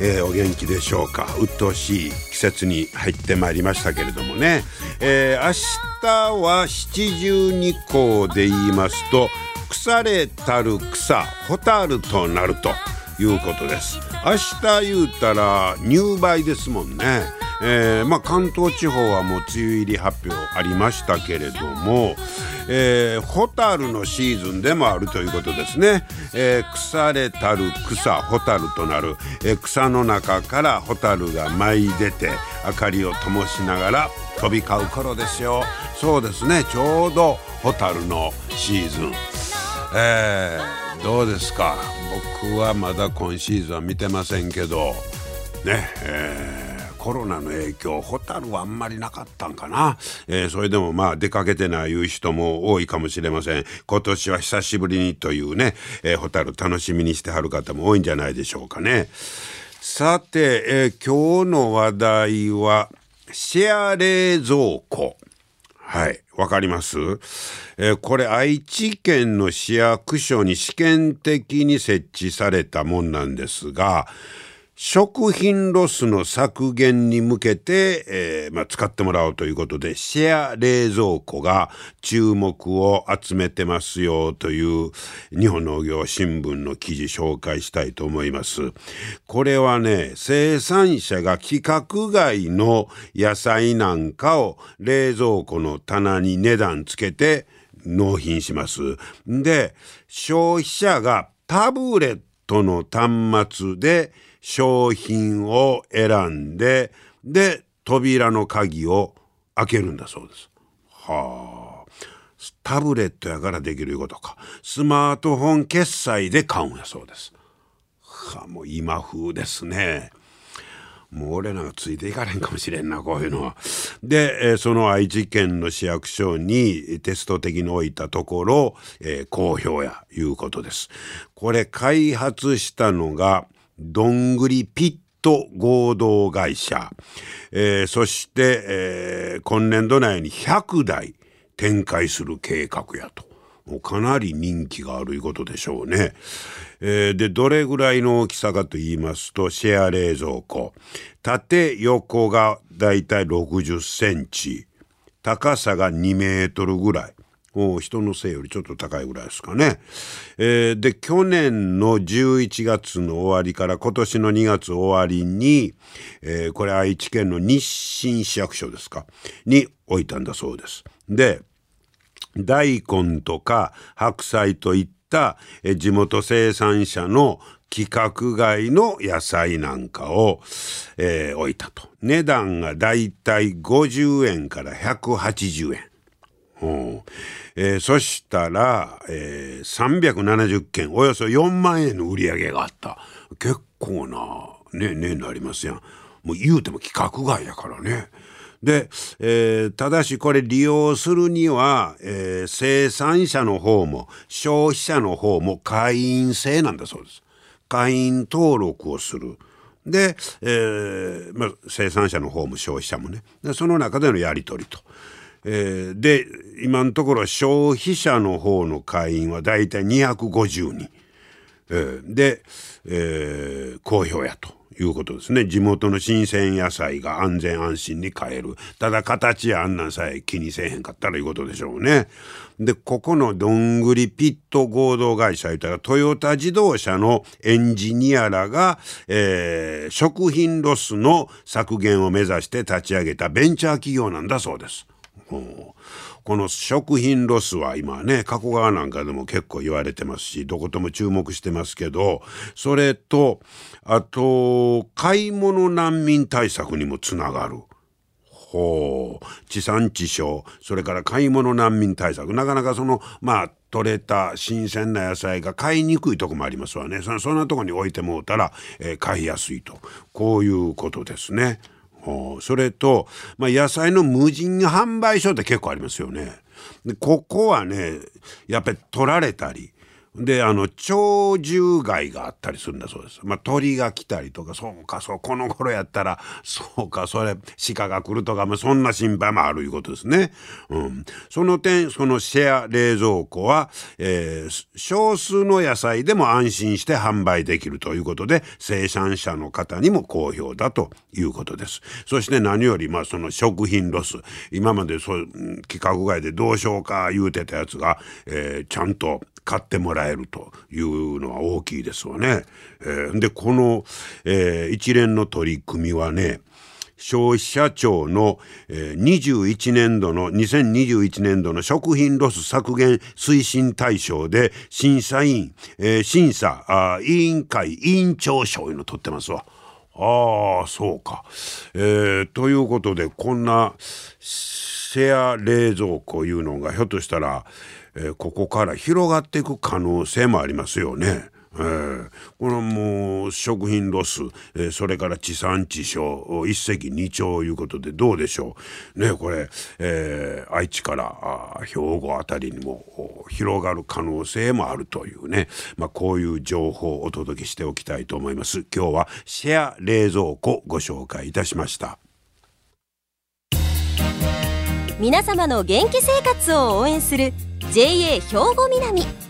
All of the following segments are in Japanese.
えー、お元気でしょうか。鬱陶しい季節に入ってまいりましたけれどもね、えー、明日は七十二候で言いますと腐れたる草蛍となるということです。明日言うたら入梅ですもんね。えー、まあ、関東地方はもう梅雨入り発表ありましたけれども、えー、ホタルのシーズンでもあるということですね、えー、腐れたる草ホタルとなる、え、草の中からホタルが舞い出て明かりを灯しながら飛び交う頃ですよ。そうですね。ちょうどホタルのシーズン。えー、どうですか？僕はまだ今シーズンは見てませんけど。ねえー。コロナの影響ホタルはあんまりなかったんかな、えー、それでもまあ出かけてないいう人も多いかもしれません。今年は久しぶりにというね、えー、ホタル楽しみにしてはる方も多いんじゃないでしょうかね。さて、えー、今日の話題はシェア冷蔵庫。はい。わかります？えー、これ愛知県の市役所に試験的に設置されたもんなんですが、食品ロスの削減に向けて、えー、まあ、使ってもらおうということでシェア冷蔵庫が注目を集めてますよという日本農業新聞の記事紹介したいと思います。これはね生産者が規格外の野菜なんかを冷蔵庫の棚に値段つけて納品します。で消費者がタブレットの端末で商品を選んでで扉の鍵を開けるんだそうです。はあタブレットやからできるいうことかスマートフォン決済で買うんやそうです。はあもう今風ですね。もう俺なんかついていかれんかもしれんなこういうのは。で、えー、その愛知県の市役所にテスト的に置いたところ、えー、好評やいうことです。これ開発したのがどんぐりピット合同会社、えー、そして、えー、今年度内に100台展開する計画やと。かなり人気があるいうことでしょうね。えー、でどれぐらいの大きさかと言いますとシェア冷蔵庫縦横がだいたい60センチ高さが2メートルぐらい人の背よりちょっと高いぐらいですかね。えー、で去年の11月の終わりから今年の2月終わりに、えー、これ愛知県の日清市役所ですか？に置いたんだそうです。で大根とか白菜といった、地元生産者の規格外の野菜なんかを、えー、置いたと。値段がだいたい50円から180円。うんえー、そしたら、えー、370件およそ4万円の売り上げがあった結構なねねになりますやんもう言うても規格外やからね。で、えー、ただしこれ利用するには、えー、生産者の方も消費者の方も会員制なんだそうです。会員登録をする。で、えまあ、生産者の方も消費者もねでその中でのやり取りと。えー、で今のところ消費者の方の会員はだいたい250人、えー、で、えー、好評やということですね地元の新鮮野菜が安全安心に買えるただ形やあんなんさえ気にせえへんかったらいうことでしょうね。でここのどんぐりピット合同会社言ったらトヨタ自動車のエンジニアらが、えー、食品ロスの削減を目指して立ち上げたベンチャー企業なんだそうです。うんこの食品ロスは今ね加古川なんかでも結構言われてますしどことも注目してますけどそれとあと買い物難民対策にもつながる。ほう。地産地消。それから買い物難民対策。なかなかそのまあ取れた新鮮な野菜が買いにくいとこもありますわね。そんなとこに置いてもうたら、えー、買いやすいと。こういうことですね。それと、まあ、野菜の無人販売所って結構ありますよね。でここはねやっぱり取られたりであの鳥獣害があったりするんだそうです。まあ、鳥が来たりとかそうかそうこの頃やったらそうかそれ鹿が来るとか、まあ、そんな心配もあるいうことですね。うん、その点そのシェア冷蔵庫は、えー、少数の野菜でも安心して販売できるということで生産者の方にも好評だということです。そして何よりまあその食品ロス今までそう規格外でどうしようか言うてたやつが、えー、ちゃんと買ってもらえるというのは大きいですわね。えー、でこの、えー、一連の取り組みはね消費者庁の、えー、21年度の2021年度の食品ロス削減推進対象で審査員、えー、審査あ委員会委員長賞いうの取ってますわ。ああそうか。えー、ということでこんなシェア冷蔵庫いうのがひょっとしたらえー、ここから広がっていく可能性もありますよね。えー、このもう食品ロス、えー、それから地産地消一石二鳥いうことでどうでしょう。ねこれ、えー、愛知から兵庫あたりにも広がる可能性もあるというね、まあ、こういう情報をお届けしておきたいと思います。今日はシェア冷蔵庫ご紹介いたしました。皆様の元気生活を応援する JA 兵庫南。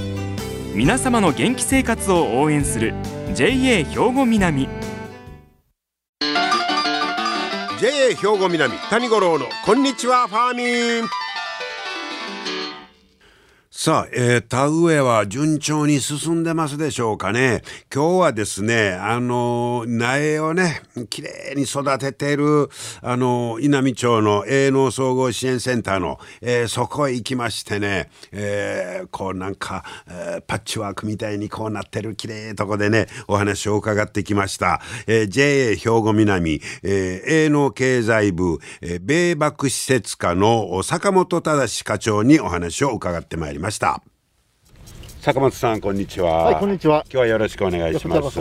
皆様の元気生活を応援する JA 兵庫南。JA 兵庫南谷五郎のこんにちはファーミン。さあ、えー、田植えは順調に進んでますでしょうかね。今日はですね、あの、苗をね、きれいに育てている、あの、稲美町の営農総合支援センターの、えー、そこへ行きましてね、えー、こうなんか、えー、パッチワークみたいにこうなってるきれいとこでね、お話を伺ってきました。えー、JA 兵庫南、えー、営農経済部、えー、米幕施設課の坂本忠課長にお話を伺ってまいりました。ました。坂本さんこんにちは。はいこんにちは。今日はよろしくお願いします。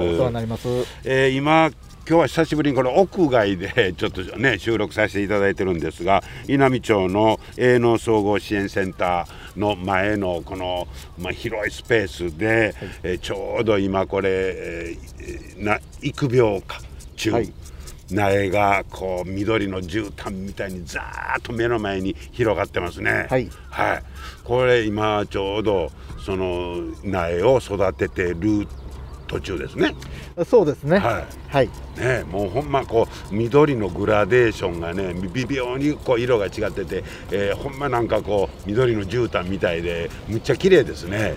えー、今今日は久しぶりにこの屋外で ちょっとね収録させていただいてるんですが稲美町の営農総合支援センターの前のこの、まあ、広いスペースで、はい、えー、ちょうど今これ、えー、な育苗か中、はい苗がこう緑の絨毯みたいにザーッと目の前に広がってますね。はい、はい、これ今ちょうどその苗を育ててる途中ですね。そうですね。はい。はい。ね、もうほんまこう緑のグラデーションがね、微妙にこう色が違ってて、えー、ほんまなんかこう緑の絨毯みたいで、むっちゃ綺麗ですね。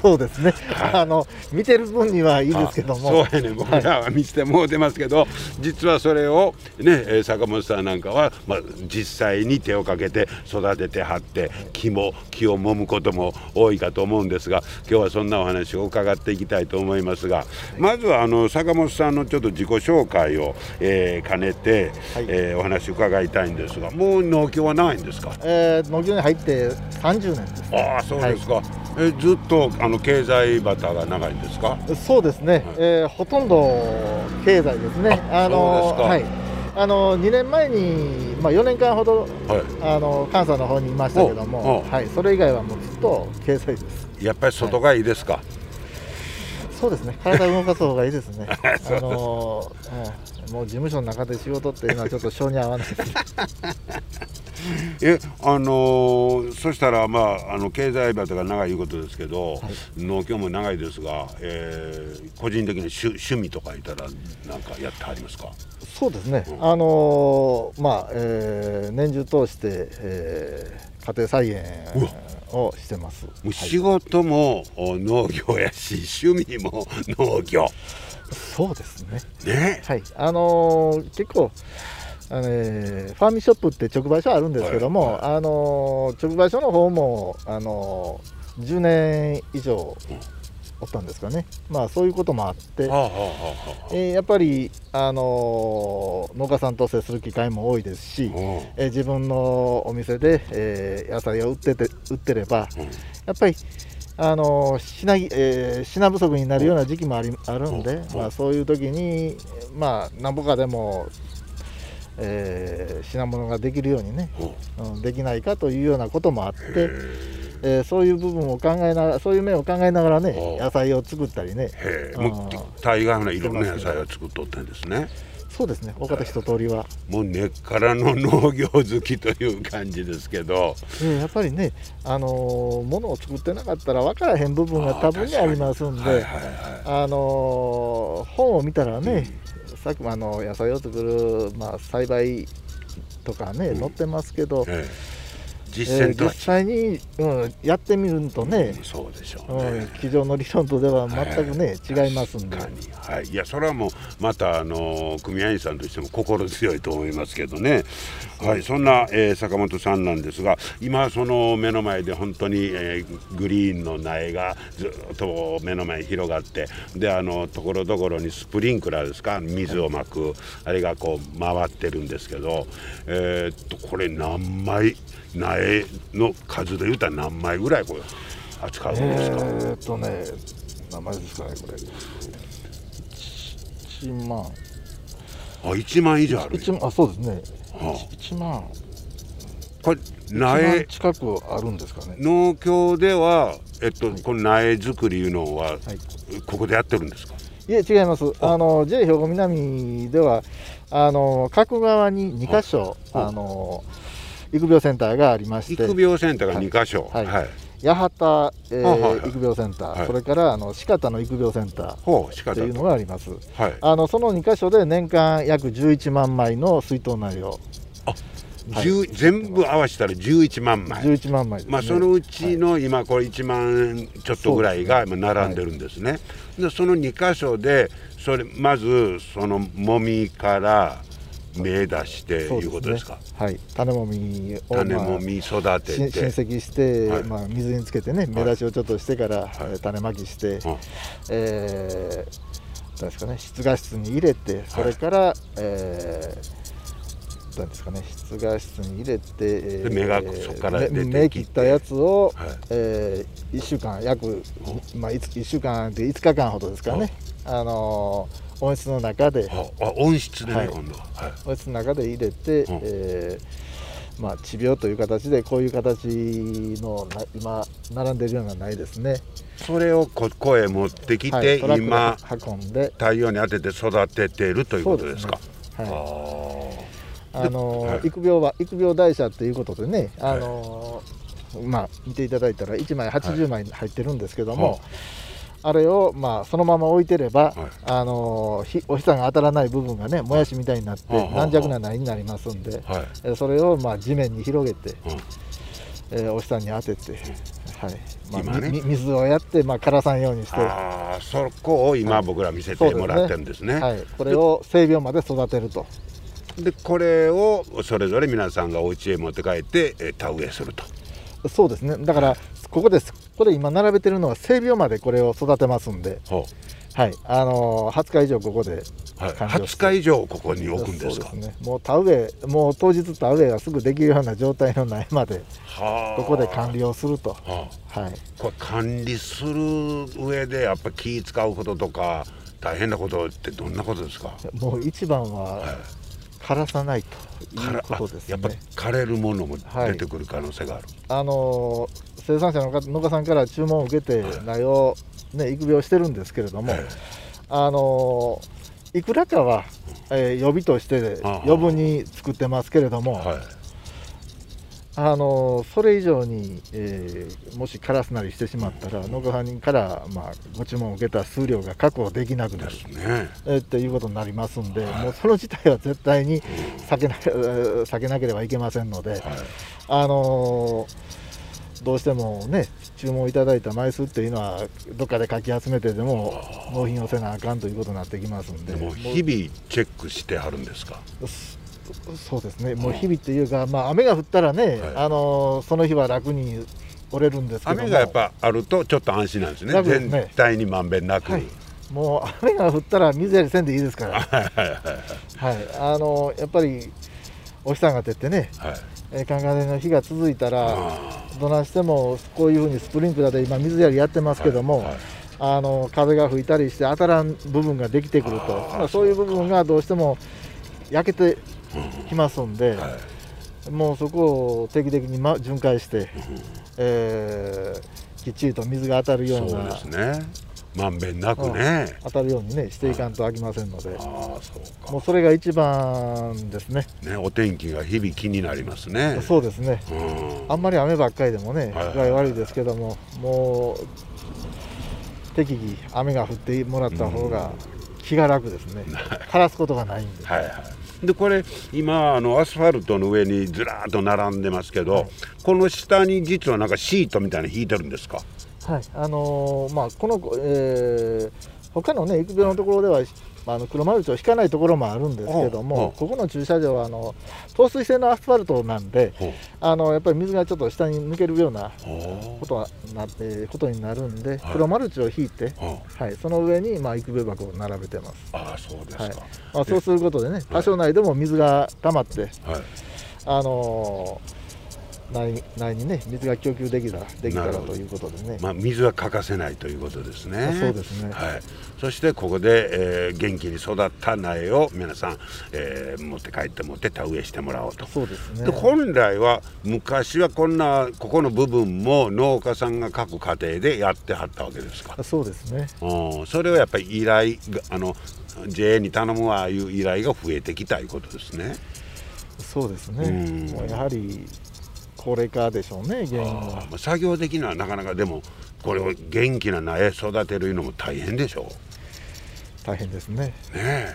そうですね、はい、あの見てる分にはいいですけども。そうやね僕らは見せてもうてますけど、はい、実はそれをね坂本さんなんかは、まあ、実際に手をかけて育ててはって木も木を揉むことも多いかと思うんですが今日はそんなお話を伺っていきたいと思いますが、まずはあの坂本さんのちょっと自己紹介を、えー、兼ねて、はい、えー、お話伺いたいんですがもう農協はないんですか、えー、農協に入って30年でああそうですか、はい、えずっとあの経済バターが長いんですか？そうですね、はい、えー、ほとんど経済ですね。あのはい。あの2年前に、まあ、4年間ほど、はい、あの関西の方にいましたけども、はい、それ以外はもうずっと経済です。やっぱり外がいいですか、はい。そうですね、体を動かす方がいいですね。あのー、もう事務所の中で仕事っていうのはちょっと性に合わないです。えあのー、そしたら、まあ、あの経済バテが長いいうことですけど、はい、農協も長いですが、えー、個人的に趣趣味とかいたらなんかやってはりますか？そうですね、うん、あのー、まあ、えー、年中通して、えー、家庭菜園をしてます。仕事も農業やし、趣味も農業。そうですね。ね。はい。あのー、結構あのファーミショップって直売所あるんですけども、はいはい、あの直売所の方もあの10年以上おったんですかね、まあ、そういうこともあって、はあはあ、えー、やっぱり、あのー、農家さんと接する機会も多いですし、えー、自分のお店で、えー、野菜を売ってて売ってれば、やっぱり、あの品えー、品不足になるような時期もありあるんで、まあ、そういう時に、まあ、なんぼかでも、えー、品物ができるようにね、う。ん、できないかというようなこともあって。えー、そういう部分を考えながらそういう面を考えながらね野菜を作ったりね。もう大概のいろんな野菜を作っとってんですね。そうですね。他と一通りは。もう根っからの農業好きという感じですけど、えー、やっぱりねあのー、ものを作ってなかったら分からへん部分が多分に。ありますんであのー、本を見たらね、うん、さっきもあの野菜を作る、まあ、栽培とかね、うん、載ってますけど、えー実践と、えー、実際に、うん、やってみるとね、そうでしょうね、うん、机上の理論とでは全くね、はい、違いますんで、はい、いやそれはもうまたあの組合員さんとしても心強いと思いますけどね、はい、そんな、えー、坂本さんなんですが今その目の前で本当に、えー、グリーンの苗がずっと目の前に広がってであのところどころにスプリンクラーですか？水をまく、あれがこう回ってるんですけど、えー、っとこれ何枚苗の数でいうたら何枚ぐらいこれ扱うんですか？えー、っとね何枚ですかねこれ。1万。あ1万以上あるあそうですね、はあ、1万。これ苗。近くあるんですかね。農協ではえっと、はい、この苗作りいうのは、はい、ここでやってるんですか？いえ違います。あ。の J 兵庫南ではあの各側に2箇所あの育苗センターがありまして。育苗センターが2箇所、はい、はい。八幡、えー、育苗センター、はい、それからあの四方の育苗センター。というのがあります、はい、あのその2箇所で年間約11万枚の水筒苗を。はい、全部合わせたら11万枚。11万枚、ね、まあ、そのうちの今これ1万ちょっとぐらいが今並んでるんですね。でその2箇所でそれまずそのもみから芽出していうことですか、ね、はい。種もみを、種もみ育てて。親戚して、はい、まあ、水につけてね芽出しをちょっとしてから、はい、種まきして、はい、えー、ですかね室画室に入れてそれから、はい、えー、なんですかね。室画室に入れて、えー、芽がそこから出て芽切ったやつを、はい、えー、1週間約、まあ、1, 週間で5日間ほどですからね、あのー温室の中で、あ温室でね、はい、今度は、はい、温室の中で入れて、うん、えー、まあ、治療という形でこういう形の今並んでるようなないですね。それをここへ持ってきて、はい、今運んで。太陽に当てて育ててるということですか。すね、はいあの、はい、育苗は育苗台車っていうことでね、あのまあ見ていただいたら1枚80枚入ってるんですけども、あれをまあそのまま置いてれば、はい、あのひお日さんが当たらない部分がねもやしみたいになって軟弱な苗になりますんで、はい、えそれをまあ地面に広げて、えー、お日さんに当てて。はい。まあ、ね、水をやって、まあ、枯らさんようにして。あそこを今、僕ら見せてもらってるんですね。ね、はい、これを性病まで育てるとでこれをそれぞれ皆さんがお家へ持って帰って田植えすると。そうですね。だからここですこれ今並べてるのは性病までこれを育てますんで、はい。あのー、20日以上ここではい、20日以上ここに置くんですか？ね、もう田植えもう当日田植えがすぐできるような状態のないまでここで管理をすると、はあ、はい、これ管理する上でやっぱ気使うこととか大変なことってどんなことですか？もう一番は、はい枯らさないということです、ね、やっぱり枯れるものも出てくる可能性がある、はい、あの生産者の農家さんから注文を受けて苗を、ね、育苗してるんですけれども、はい、あのいくらかは、えー、予備として余分に作ってますけれども、はいあのそれ以上に、えー、もしカラスなりしてしまったら農家さんから、まあ、ご注文を受けた数量が確保できなくなる、ね。えー、っていうことになりますんで、はい、もうその事態は絶対に避けな 避けなければいけませんので、はい、あのどうしてもね注文いただいた枚数っていうのはどっかでかき集めてでも納品をせなあかんということになってきますんで。でも日々チェックしてはるんですか？そうですね。もう日々っていうか、まあ、雨が降ったらね、はい、あのその日は楽に折れるんですけど雨がやっぱあるとちょっと安心なんですね、ね、全体にまんべんなく、はい、もう雨が降ったら水やりせんでいいですから。はい。あのやっぱりお日さんが照ってね、はい。えー、カンカンの日が続いたらどないしてもこういうふうにスプリンクラーで今水やりやってますけども、はい。はい、あの風が吹いたりして当たらん部分ができてくると。そういう部分がどうしても焼けてきますんで、はい、もうそこを定期的に、ま、巡回して、うん、えー、きっちりと水が当たるようなそうですね。まんべんなくね、当たるようにねしていかんとあきませんので、あそうか。もうそれが一番ですね。ねお天気が日々気になりますね。そうですね、うん、あんまり雨ばっかりでもね具合悪いですけども、もう適宜雨が降ってもらった方が気が楽ですね、枯らすことがないんで。はいはいでこれ今あのアスファルトの上にずらっと並んでますけど、はい、この下に実はなんかシートみたいなの引いてるんですか？はい。あのー、まあ、この、えー、他のね育苗のところでは、まあ、あの黒マルチを引かないところもあるんですけども、ここの駐車場はあの透水性のアスファルトなんで、あのやっぱり水がちょっと下に抜けるようなことはな、えー、ことになるんで、黒マルチを引いて、はい、その上に、まあ、育苗箱を並べてます。あそうですか、はい。まあ、そうすることでね、多少内でも水が溜まって、はい、あのー内内にね水が供給できたらできたらということでね、まあ、水は欠かせないということですね。そうですね、はい、そしてここで、えー、元気に育った苗を皆さん、えー、持って帰って持って田植えしてもらおうと。そうですね。で本来は昔はこんなここの部分も農家さんが各家庭でやってはったわけですか。そうですね。うん。それはやっぱり依頼あの JA に頼むわいう依頼が増えてきたいうことですね。そうですね、もうやはり高齢化でしょうね原因は。作業的にはなかなかでもこれを元気な苗育てるのも大変でしょう。大変ですね。ね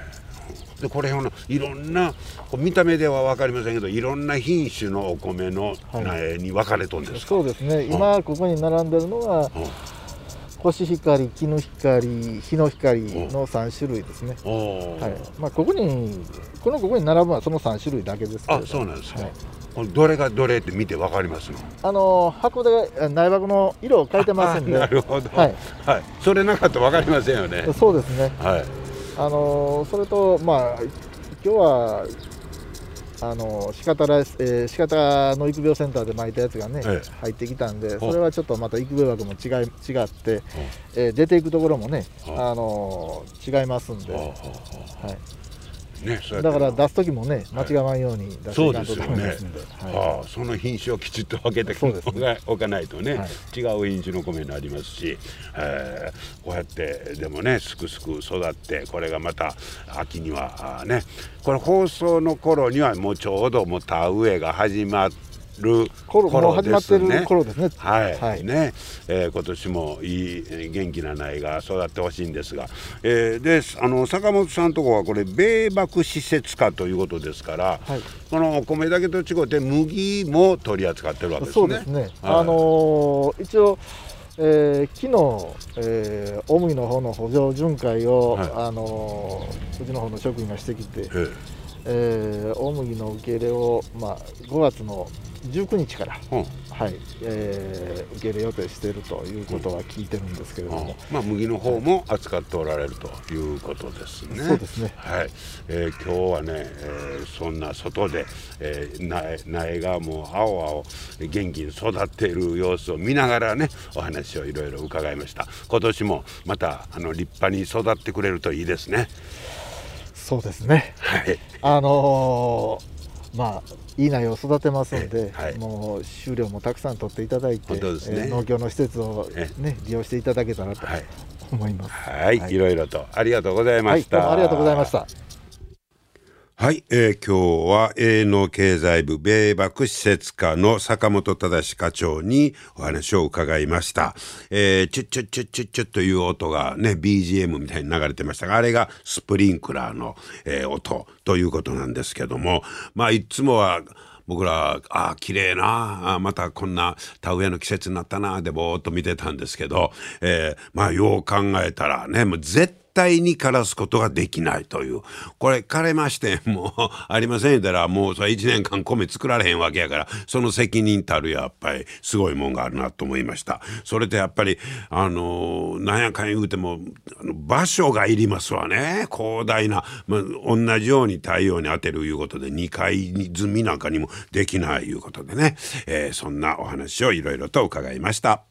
でこれいろんな見た目では分かりませんけどいろんな品種のお米の苗に分かれとんですか、はい、そうですね。今ここに並んでるのは、コシヒカリ、キヌヒカリ、ヒノヒカリの3種類ですね。はい。まあ、ここに、このここに並ぶのはその3種類だけですけどあそうなんですか、はい、これどれがどれって見てわかりますの？あの箱で内箱の色を変えてますんでなるほど、はい、はい、それなかったらわかりませんよね。そうですね。はい。あのそれとまあ今日はあの仕方ら、えー、仕方の育苗センターで巻いたやつがね、ええ、入ってきたんでそれはちょっとまた育苗枠も違い違って、えー、出ていくところもねあの違いますんで、はいね、だから出す時もね間違わんように出していかんとダメですんで、はあ、その品種をきちっと分けておかないとね、はい、違う品種の米になりますし、えー、こうやってでもねすくすく育ってこれがまた秋にはねこれ放送の頃にはもうちょうどもう田植えが始まってる頃ですね。頃ですね。はい、はい、ね、えー、今年もいい元気な苗が育ってほしいんですが、えー、であの坂本さんとこはこれ米麦施設化ということですから、はい、このお米だけと違って麦も取り扱ってるわけですね。そうですね。はい、あのー、一応。えー、昨日、えー、大麦の方の補助巡回を、はい、あのー、うちの方の職員がしてきて、えー、大麦の受け入れを、まあ、5月の19日から、うん、はいえー、受け入れ予定しているということは聞いてるんですけれども、うん、まあ、麦の方も扱っておられるということですね。そうですね、はい。えー、今日はね、えー、そんな外で、えー、苗苗がもう青々元気に育っている様子を見ながらねお話をいろいろ伺いました。今年もまたあの立派に育ってくれるといいですね。そうですね、はい、あのー、まあいい苗を育てますので、はい、もう収量もたくさん取っていただいて、ね。えー、農協の施設を、ね、利用していただけたらと思います。はい、はい、いろいろとありがとうございました。ありがとうございました。はい、えー、今日は営農経済部米幕施設課の坂本忠課長にお話を伺いました。えー、チュッチュッチュッチュッチュッという音がね、BGM みたいに流れてましたが、あれがスプリンクラーの、えー、音ということなんですけども、まあいつもは僕らああ綺麗なあまたこんな田植えの季節になったなでぼーっと見てたんですけど、えー、まあよう考えたらねもう絶対対に枯らすことができないという。これ枯れましてもうありませんたらもうそれ1年間米作られへんわけやから。その責任たるやっぱりすごいもんがあるなと思いました。それとやっぱりあのなんやかん言うても場所がいりますわね。広大な、まあ、同じように太陽に当てるいうことで2階積みなんかにもできないいうことでね、えー、そんなお話をいろいろと伺いました。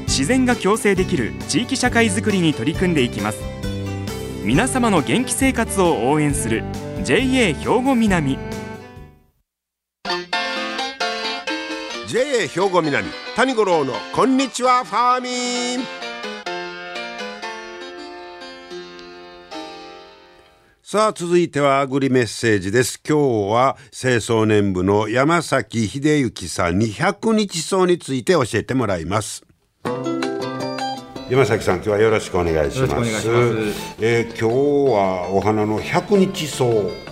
自然が共生できる地域社会づくりに取り組んでいきます。皆様の元気生活を応援する JA 兵庫南。JA 兵庫南谷五郎のこんにちはファーミン。さあ続いてはアグリメッセージです。今日は清掃年部の山崎秀幸さんに100日草について教えてもらいます。Thank you. 山崎さん今日はよろしくお願いします。ますえー、今日はお花の百日草。は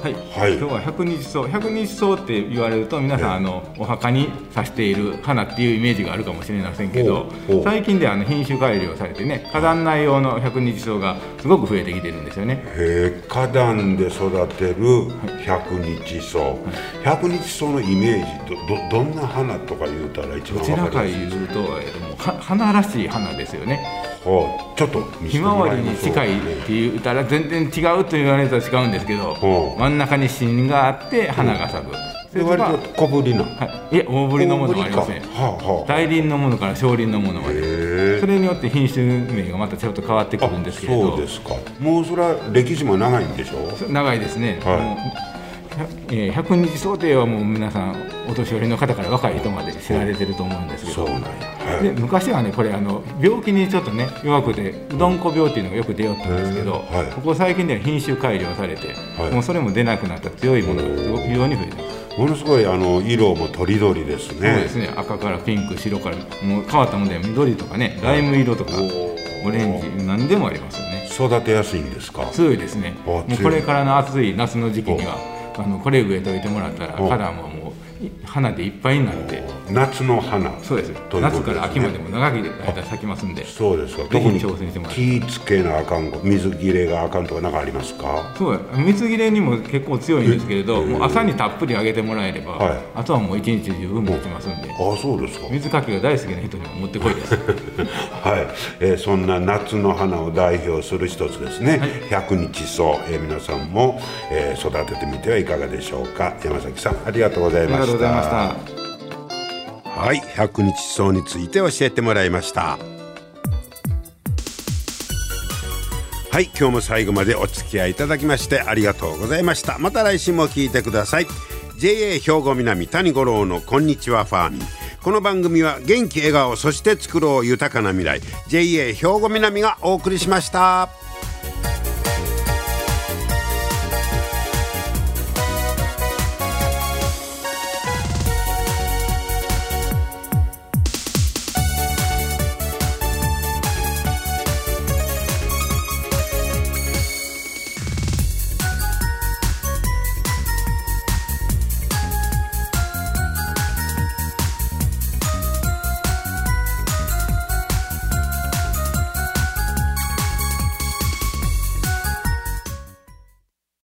い。はい、今日は百日草。百日草って言われると皆さんあのお墓に挿している花っていうイメージがあるかもしれませんけど、最近であの品種改良されてね花壇内用の百日草がすごく増えてきてるんですよね。へえ、花壇で育てる百日草。百、はい、日草のイメージどどどんな花とか言うたら一番どちらか言うと、えー、もう花らしい花ですよね。はあ、ちょっとひまわりに近いって言ったら全然違うと言われると違うんですけど、はあ、真ん中に芯があって花が咲く、で割と小ぶりな、はい、いや大ぶりのものもありますね、はあはあ、大輪のものから小輪のものまで。それによって品種名がまたちょっと変わってくるんですけど。そうですか。もうそれは歴史も長いんでしょ？長いですね、はい えー、100日想定はもう皆さんお年寄りの方から若い人まで知られてると思うんですけど、はい、で昔はねこれあの病気にちょっとね弱くてうどんこ病っていうのがよく出よったんですけど、はい、ここ最近では品種改良されて、はい、もうそれも出なくなった強いものが非常に増えてますものすごいあの色もとりどりですね。そうですね。赤からピンク白からもう変わったもので緑とかねライム色とかオレンジ何でもありますよね。育てやすいんですか？強いですね。もうこれからの暑い夏の時期にはあのこれ植えといてもらったら花ももう花でいっぱいになって。夏の花。そうです。夏から秋までも長き間咲きますんで。そうですか特に挑戦してもら気つけなあかん水切れがあかんとか何かありますか？そう水切れにも結構強いんですけれどもう朝にたっぷりあげてもらえれば、はい、あとはもう一日十分持ちますんで。あそうですか。水かけが大好きな人にも持ってこいです。はい、えー、そんな夏の花を代表する一つですね、はい、百日草、えー、皆さんも、えー、育ててみてはいかがでしょうか。山崎さんありがとうございましたとうございました。はい百日草について教えてもらいました。はい今日も最後までお付き合いいただきましてありがとうございました。また来週も聞いてください。JA 兵庫南谷五郎のこんにちはファーミンこの番組は元気笑顔そして作ろう豊かな未来。JA 兵庫南がお送りしました。